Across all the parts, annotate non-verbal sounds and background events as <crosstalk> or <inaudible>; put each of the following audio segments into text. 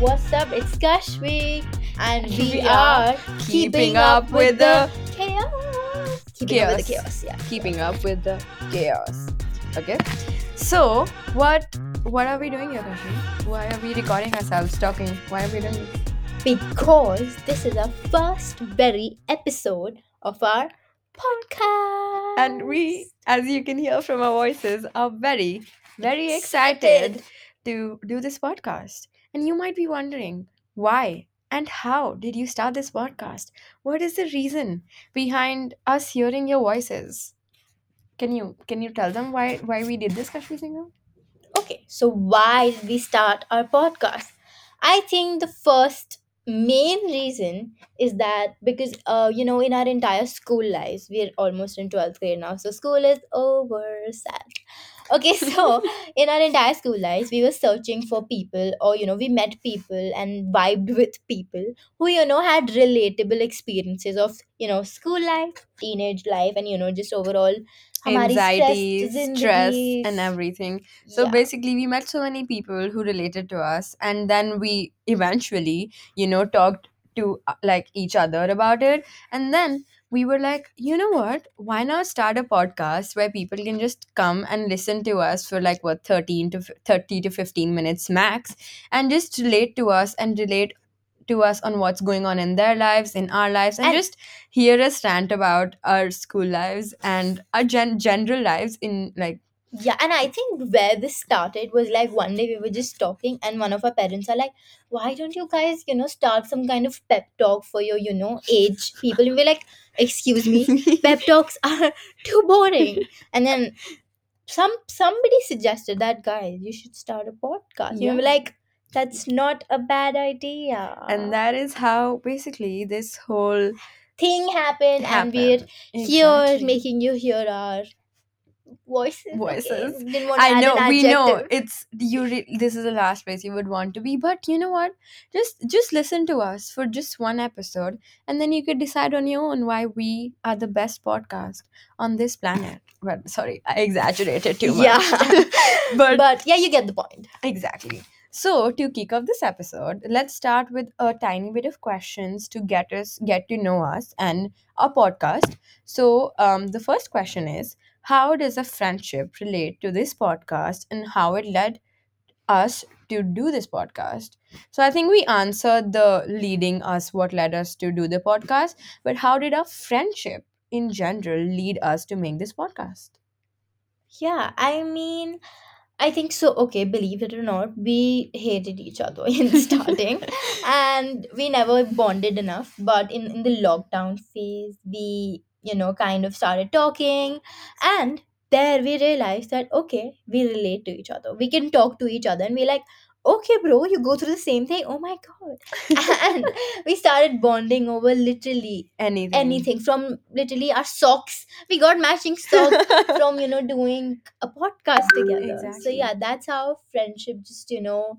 What's up? It's Kashvi, and we, We are, are keeping up with the chaos. Keeping up with the chaos, yeah. keeping up with the chaos. Okay. So what what are we doing here, Kashi? Why are we recording ourselves talking? Why are we doing? Because this is our first very episode of our podcast. And we, as you can hear from our voices, are very, very excited to do this podcast. And you might be wondering why and how did you start this podcast? What is the reason behind us hearing your voices? Can you can you tell them why why we did this, Kashvi Singhal? Okay, so why did we start our podcast? I think the first main reason is that because uh you know in our entire school lives we're almost in 12th grade now so school is over sad okay <laughs> so in our entire school lives we were searching for people or you know we met people and vibed with people who you know had relatable experiences of you know school life teenage life and you know just overall हमारी Anxiety, stressed stress, जिंदगी and everything. So yeah. basically, we met so many people who related to us, and then we eventually, you know, talked to uh, like each other about it, and then we were like, you know what? Why not start a podcast where people can just come and listen to us for like what thirteen to f- thirty to fifteen minutes max, and just relate to us and relate to us on what's going on in their lives, in our lives, and And- just hear us rant about our school lives and our gen- general lives in like Yeah, and I think where this started was like one day we were just talking, and one of our parents are like, "Why don't you guys, you know, start some kind of pep talk for your, you know, age people?" And we're like, "Excuse me, <laughs> pep talks are <laughs> too boring." And then some somebody suggested that guys, you should start a podcast. And we were Yeah. like, "That's not a bad idea." and that is how basically this whole thing happened, and we're happened. here Exactly. making you hear our voices. okay? Voices. To I know we know it's you. Re- this is the last place you would want to be, but you know what? Just just listen to us for just one episode, and then you could decide on your own why we are the best podcast on this planet. But sorry, I exaggerated too much. Yeah. <laughs> but but yeah, you get the point. Exactly. So, to kick off this episode, let's start with a tiny bit of questions to get us get to know us and our podcast. So, um, the first question is how does a friendship relate to this podcast and how it led us to do this podcast? So, I think we answered the leading us what led us to do the podcast, but how did our friendship in general lead us to make this podcast? Yeah, I mean, I think so. Okay, believe it or not, we hated each other <laughs> in starting <laughs> and we never bonded enough. But in, in the lockdown phase, we, you know, kind of started talking. And there we realized that, okay, we relate to each other. We can talk to each other and we're like, okay, bro, you go through the same thing. Oh my God. <laughs> And we started bonding over literally Anything. anything from literally our socks. We got matching socks <laughs> from you know doing a podcast together so Exactly. yeah that's how friendship just you know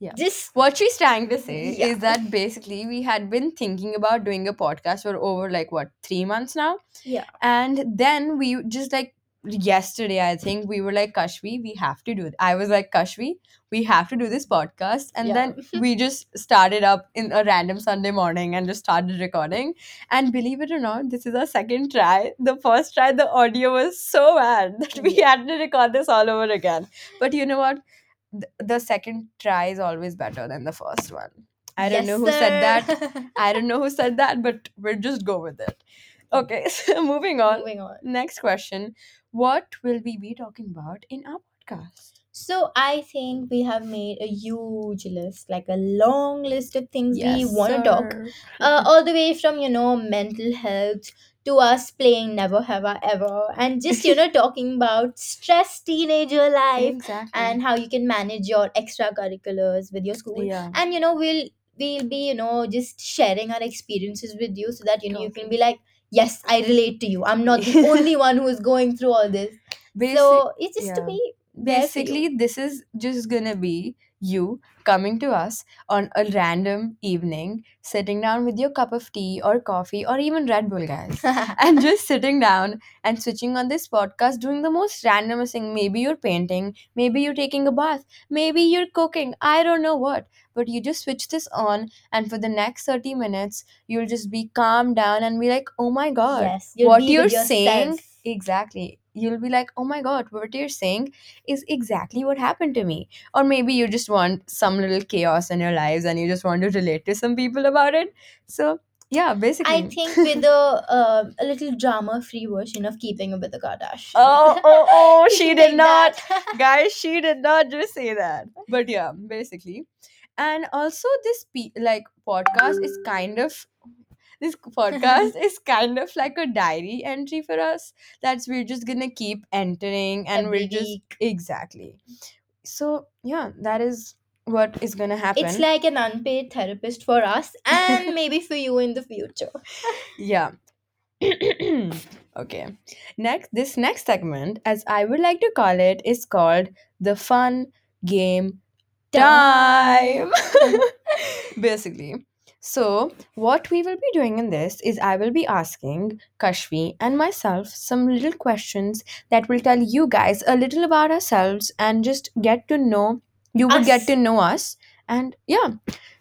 Yeah. just What she's trying to say Yeah. is that basically we had been thinking about doing a podcast for over like what three months now, yeah and then we just like yesterday I think we were like Kashvi, we have to do it. I was like Kashvi, we have to do this podcast, and Yeah. then we <laughs> just started up in a random Sunday morning and just started recording. And believe it or not, this is our second try. The first try, the audio was so bad that we Yeah. had to record this all over again. But you know what? Th- the second try is always better than the first one. I don't know who said that. <laughs> I don't know who said that, but we'll just go with it. Okay, <laughs> so moving on. moving on Next question What will we be talking about in our podcast? so i think we have made a huge list like a long list of things we want to talk uh, all the way from you know mental health to us playing never have i ever and just you know <laughs> talking about stress teenager life exactly. and how you can manage your extracurriculars with your school. Yeah, and you know we'll we'll be you know just sharing our experiences with you so that you know you can be like yes i relate to you. I'm not the <laughs> only one who is going through all this. Basic, so it's just to yeah. be There for you. basically this is just gonna be you coming to us on a random evening sitting down with your cup of tea or coffee or even red bull guys <laughs> and just sitting down and switching on this podcast doing the most randomest thing maybe you're painting maybe you're taking a bath maybe you're cooking i don't know what but you just switch this on and for the next 30 minutes you'll just be calm down and be like oh my god yes, you'll what be you're with saying yourself. exactly you'll be like oh my god what you're saying is exactly what happened to me. Or maybe you just want some little chaos in your lives and you just want to relate to some people about it. So yeah basically. I think with a uh, a little drama free version of Keeping Up with the Kardashians. <laughs> oh oh oh <laughs> she did not. that. <laughs> guys she did not just say that. But yeah basically. And also this pe- like podcast is kind of this podcast <laughs> is kind of like a diary entry for us that's we're just gonna keep entering and Every we're just week. exactly. So yeah that is what is gonna happen. It's like an unpaid therapist for us and <laughs> maybe for you in the future. yeah. <clears throat> Okay. Next this next segment as i would like to call it is called the fun game time. <laughs> Basically so what we will be doing in this is i will be asking kashvi and myself some little questions that will tell you guys a little about ourselves and just get to know you will get Us. to know us and yeah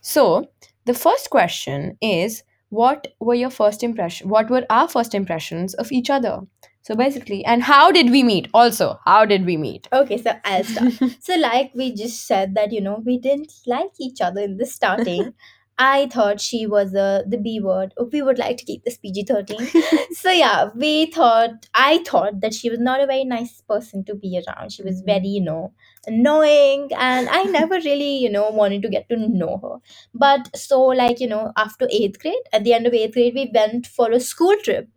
so the first question is what were your first impression what were our first impressions of each other so basically and how did we meet also how did we meet Okay, so I'll start. <laughs> So, like we just said that you know we didn't like each other in the starting. <laughs> I thought she was a the B word. We would like to keep this PG thirteen. <laughs> So yeah, we thought I thought that she was not a very nice person to be around. She was Mhm. very you know annoying, and I <laughs> never really you know wanted to get to know her. But so like you know after eighth grade, at the end of eighth grade, we went for a school trip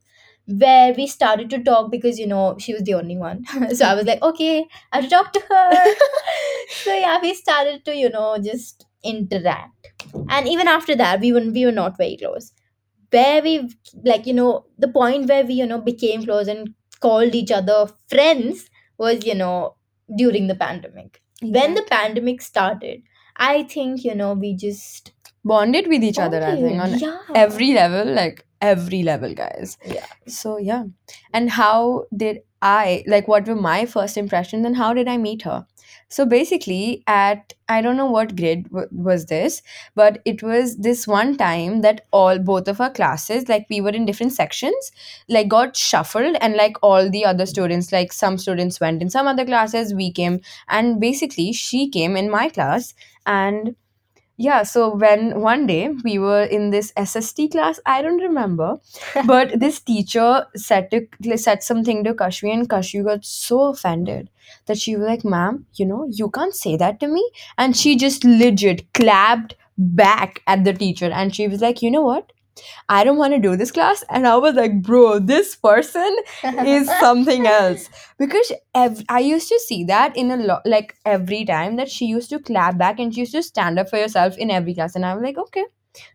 where we started to talk because you know she was the only one <laughs> so i was like okay i have to talk to her so yeah we started to you know just interact and even after that we were we were not very close. Where we like you know the point where we you know became close and called each other friends was you know during the pandemic. When the pandemic started i think you know we just bonded with each other i think on yeah. every level like every level guys. Yeah. So yeah. And how did i like what were my first impressions and how did i meet her so basically at i don't know what grade w- was this but it was this one time that all both of our classes like we were in different sections like got shuffled and like all the other students like some students went in some other classes we came and basically she came in my class and yeah, so when one day we were in this SST class, I don't remember, <laughs> but this teacher said to said something to Kashvi, and Kashvi got so offended that she was like, "Ma'am, you know, you can't say that to me," and she just legit clapped back at the teacher, and she was like, "You know what? I don't want to do this class," and I was like, "Bro, this person is <laughs> something else. Because ev- i used to see that in a lot like every time that she used to clap back and she used to stand up for herself in every class. And i was like okay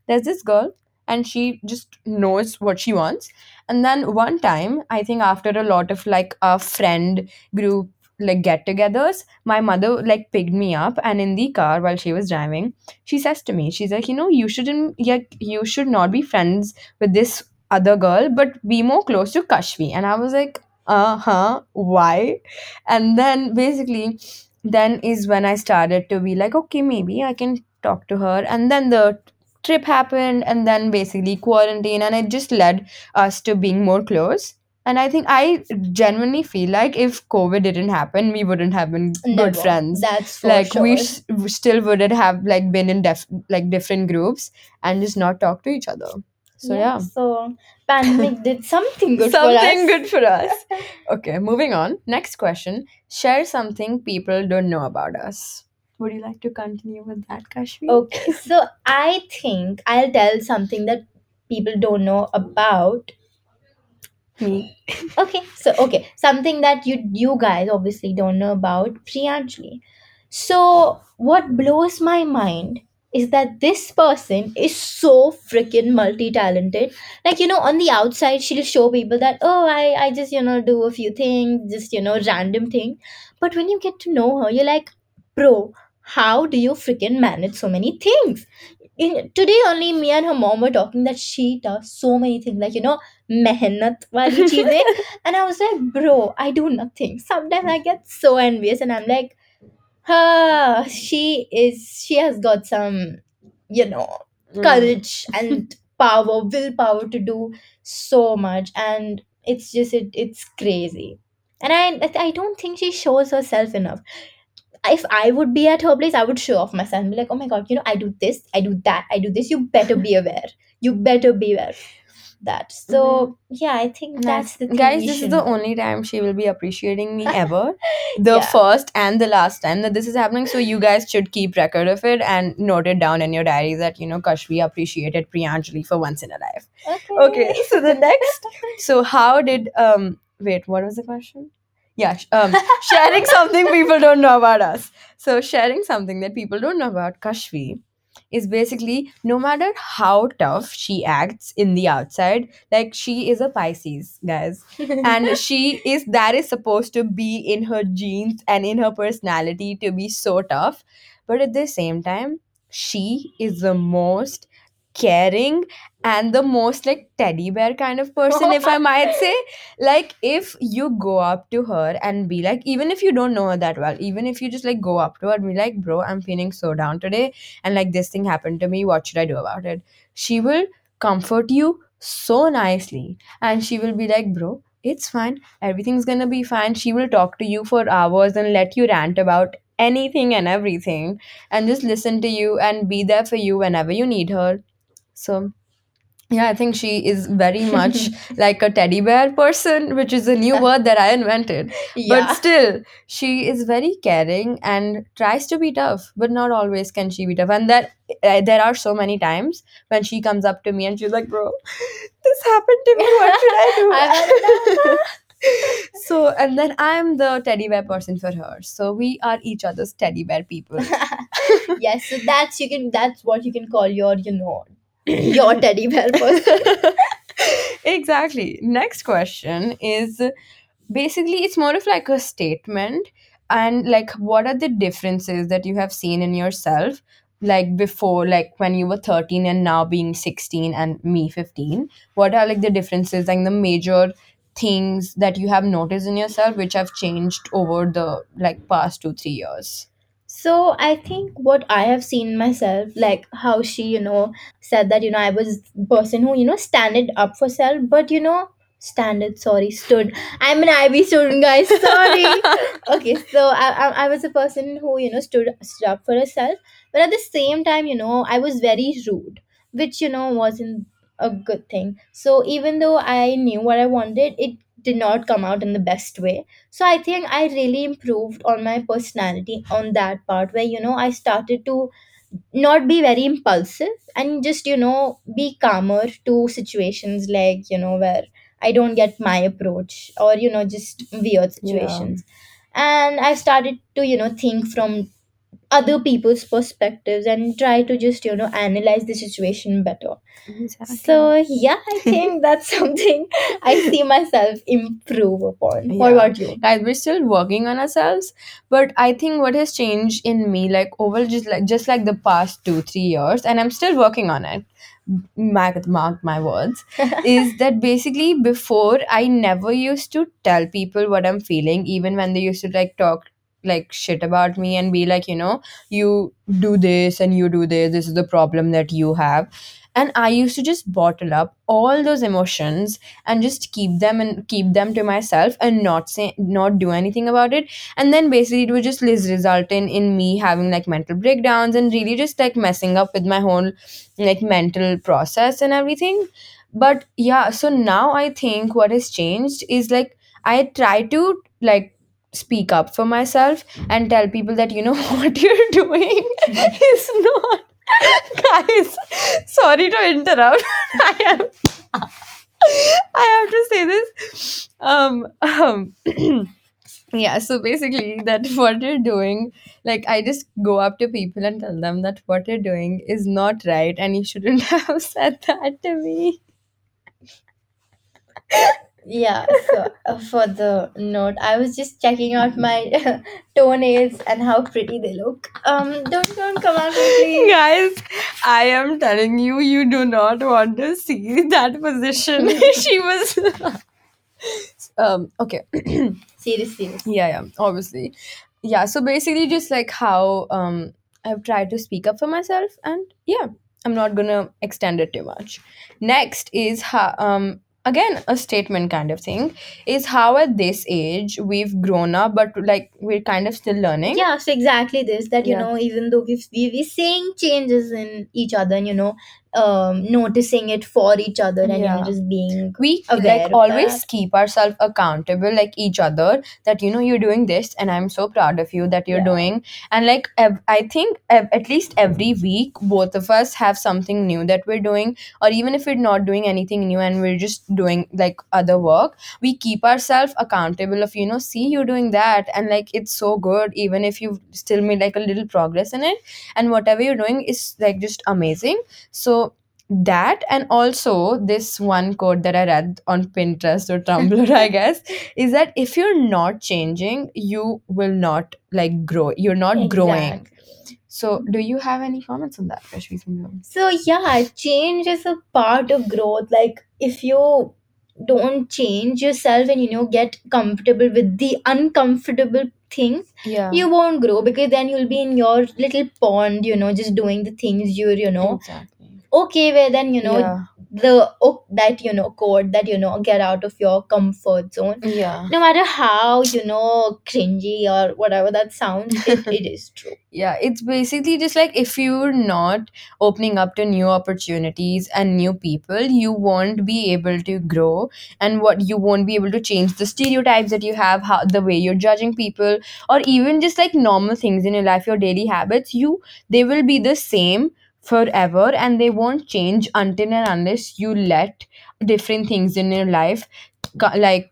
there's this girl and she just knows what she wants. And then one time i think after a lot of like a friend group like get-togethers my mother like picked me up and in the car while she was driving she says to me she's like you know you shouldn't yeah you should not be friends with this other girl but be more close to kashvi. And i was like uh-huh why? And then basically then is when i started to be like okay maybe i can talk to her. And then the trip happened and then basically quarantine and it just led us to being more close and i think i genuinely feel like if covid didn't happen we wouldn't have been Never. good friends That's for like sure. we s- we still wouldn't have like been in def- like different groups and just not talk to each other so yeah, So pandemic <laughs> did something good something for us. good for us <laughs> okay moving on next question share something people don't know about us would you like to continue with that kashvi Okay, so I think I'll tell something that people don't know about. Me hmm. <laughs> Okay, so okay, something that you you guys obviously don't know about Priyanjali. So what blows my mind is that this person is so freaking multi-talented. Like you know on the outside she'll show people that oh i i just you know do a few things just you know random thing. But when you get to know her you're like bro how do you freaking manage so many things? In, today only me and her mom were talking that she does so many things. Like you know mehnat wali cheezein and i was like bro i do nothing sometimes i get so envious and i'm like Ah, she is. She has got some, you know, courage and <laughs> power, willpower to do so much, and it's just it. It's crazy, and I I don't think she shows herself enough. If I would be at her place, I would show off myself and be like, "Oh my god, you know, I do this, I do that, I do this. You better be aware. You better be aware." That so yeah, I think Nice. that's the thing Guys, we this is should the only time she will be appreciating me <laughs> ever. The Yeah. first and the last time that this is happening. So you guys should keep record of it and note it down in your diary that, you know, Kashvi appreciated Priyanjali for once in a life. Okay, so the next. So how did um wait, what was the question? Yeah, sh- um sharing <laughs> something people don't know about us. So sharing something that people don't know about Kashvi is basically no matter how tough she acts in the outside, like she is a Pisces, guys. <laughs> And she is that is supposed to be in her genes and in her personality to be so tough. But at the same time, she is the most caring and the most like teddy bear kind of person if i <laughs> might say. Like if you go up to her and be like even if you don't know her that well even if you just like go up to her and be like bro i'm feeling so down today and like this thing happened to me what should i do about it? She will comfort you so nicely and she will be like bro it's fine. Everything's gonna be fine. She will talk to you for hours and let you rant about anything and everything and just listen to you and be there for you whenever you need her so yeah, I think she is very much <laughs> like a teddy bear person, which is a new word that I invented. But yeah. still, she is very caring and tries to be tough, but not always can she be tough. And that uh, there are so many times when she comes up to me and she's like, "Bro, this happened to me. What should I do?" <laughs> I <laughs> so, and then I'm the teddy bear person for her. So we are each other's teddy bear people. yes, so that's you can that's what you can call your you know your teddy bear person. <laughs> exactly. Next question is basically it's more of like a statement and like what are the differences that you have seen in yourself like before like when you were 13 and now being 16 and me 15 what are like the differences like the major things that you have noticed in yourself which have changed over the like past 2 3 years So I think what I have seen myself, like how she, you know, said that, you know, I was person who, you know, standed up for self, but you know, standard, sorry, stood. I'm an IB student, guys. Sorry. <laughs> okay, so I, I, I was a person who, you know, stood, stood up for herself, but at the same time, you know, I was very rude, which, you know, wasn't a good thing. So even though I knew what I wanted, it did not come out in the best way. So i think i really improved on my personality on that part where you know i started to not be very impulsive and just you know be calmer to situations like you know where i don't get my approach or you know just weird yeah. situations. And i started to you know think from other people's perspectives and try to just you know analyze the situation better. Exactly. so yeah i think <laughs> that's something i see myself improve upon. What Yeah. about you? Guys we're still working on ourselves but i think what has changed in me like over just like just like the past two three years and i'm still working on it mark, mark my words <laughs> is that basically before i never used to tell people what i'm feeling even when they used to like talk like shit about me and be like you know you do this and you do this this is the problem that you have. And i used to just bottle up all those emotions and just keep them and keep them to myself and not say not do anything about it. And then basically it would just result in in me having like mental breakdowns and really just like messing up with my whole like mental process and everything. But yeah so now i think what has changed is like i try to like speak up for myself and tell people that you know <laughs> what you're doing is not <laughs> guys sorry to interrupt. <laughs> I am i have to say this. Um um <clears throat> yeah so basically that what you're doing like i just go up to people and tell them that what you're doing is not right and you shouldn't have said that to me Yeah, so uh, for the note, I was just checking out my <laughs> toenails and how pretty they look. Um, don't don't come at me, please. guys i am telling you you do not want to see <laughs> that position <laughs> she was um okay <clears throat> Serious, serious. yeah yeah obviously yeah so basically just like how um i've tried to speak up for myself and yeah i'm not gonna extend it too much next is how um again a statement kind of thing is how at this age we've grown up but like we're kind of still learning Yeah, so exactly this that you Yeah. know, even though we've, we we seeing changes in each other, and you know, um, noticing it for each other, and you know, just being we like always that. keep ourselves accountable like each other that you know you're doing this and i'm so proud of you that you're Yeah. doing and like ev- i think ev- at least every week both of us have something new that we're doing or even if we're not doing anything new and we're just doing like other work we keep ourselves accountable of you know see you're doing that and like it's so good even if you've still made like a little progress in it and whatever you're doing is like just amazing so that and also this one quote that i read on pinterest or tumblr i guess is that if you're not changing you will not like grow you're not growing. So do you have any comments on that Rashmi So yeah, change is a part of growth. Like if you don't change yourself and you know get comfortable with the uncomfortable things, yeah. you won't grow because then you'll be in your little pond, you know, just doing the things you're, you know, exactly okay where then you know yeah. the oh, that you know code that you know get out of your comfort zone. Yeah. No matter how you know cringy or whatever that sounds it, <laughs> it is true. Yeah it's basically just like if you're not opening up to new opportunities and new people you won't be able to grow. And what you won't be able to change the stereotypes that you have how the way you're judging people or even just like normal things in your life your daily habits you they will be the same forever and they won't change until and unless you let different things in your life co- like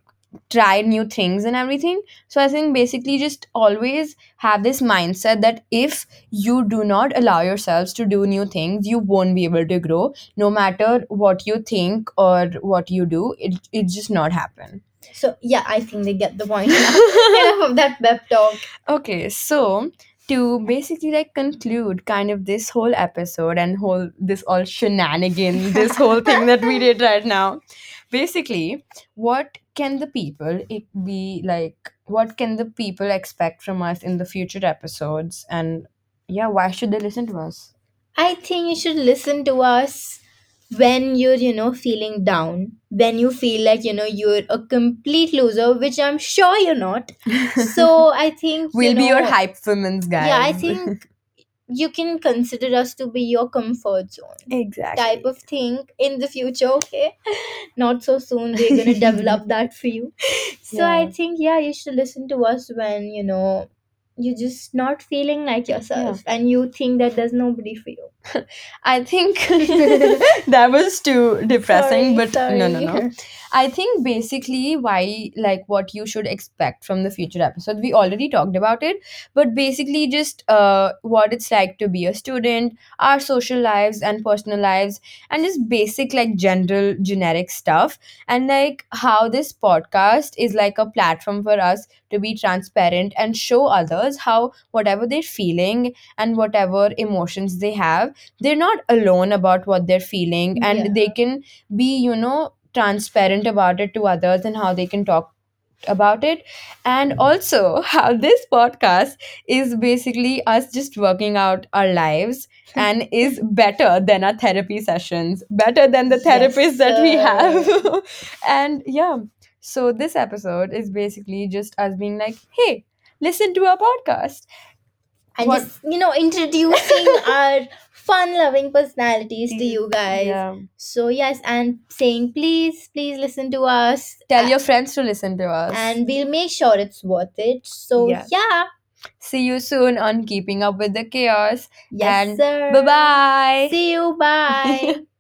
try new things and everything. So i think basically just always have this mindset that if you do not allow yourselves to do new things you won't be able to grow. No matter what you think or what you do it it just not happen. So yeah i think they get the point. <laughs> Enough of that pep talk. Okay so to basically like conclude kind of this whole episode and whole this all shenanigans this whole thing that we did right now. Basically what can the people it be like what can the people expect from us in the future episodes? And yeah why should they listen to us? I think you should listen to us when you're you know feeling down when you feel like you know you're a complete loser which i'm sure you're not. <laughs> So i think you we'll be your know- hype women's guys yeah i think <laughs> you can consider us to be your comfort zone exactly. type of thing in the future okay? <laughs> Not so soon we're gonna develop that for you. So i Yeah. think yeah you should listen to us when you know you're just not feeling like yourself and you think that there's nobody for you <laughs> I think <laughs> <laughs> that was too depressing, Sorry, but no, no, no. sorry. I think basically why, like, what you should expect from the future episodes, we already talked about it, but basically just uh, what it's like to be a student, our social lives and personal lives, and just basic, like, general, generic stuff, and like how this podcast is like a platform for us to be transparent and show others how whatever they're feeling and whatever emotions they have they're not alone about what they're feeling and Yeah. they can be you know transparent about it to others and how they can talk about it. And also <laughs> how this podcast is basically us just working out our lives <laughs> and is better than our therapy sessions better than the Yes, therapists that we sir. have. <laughs> And yeah so this episode is basically just us being like hey listen to our podcast. And What- just you know introducing our fun loving personalities to you mm, guys. yeah. So yes and saying please please listen to us. Tell your friends to listen to us. and we'll make sure it's worth it. So Yes. yeah. See you soon on keeping up with the chaos. Yes And sir. bye bye see you. Bye <laughs>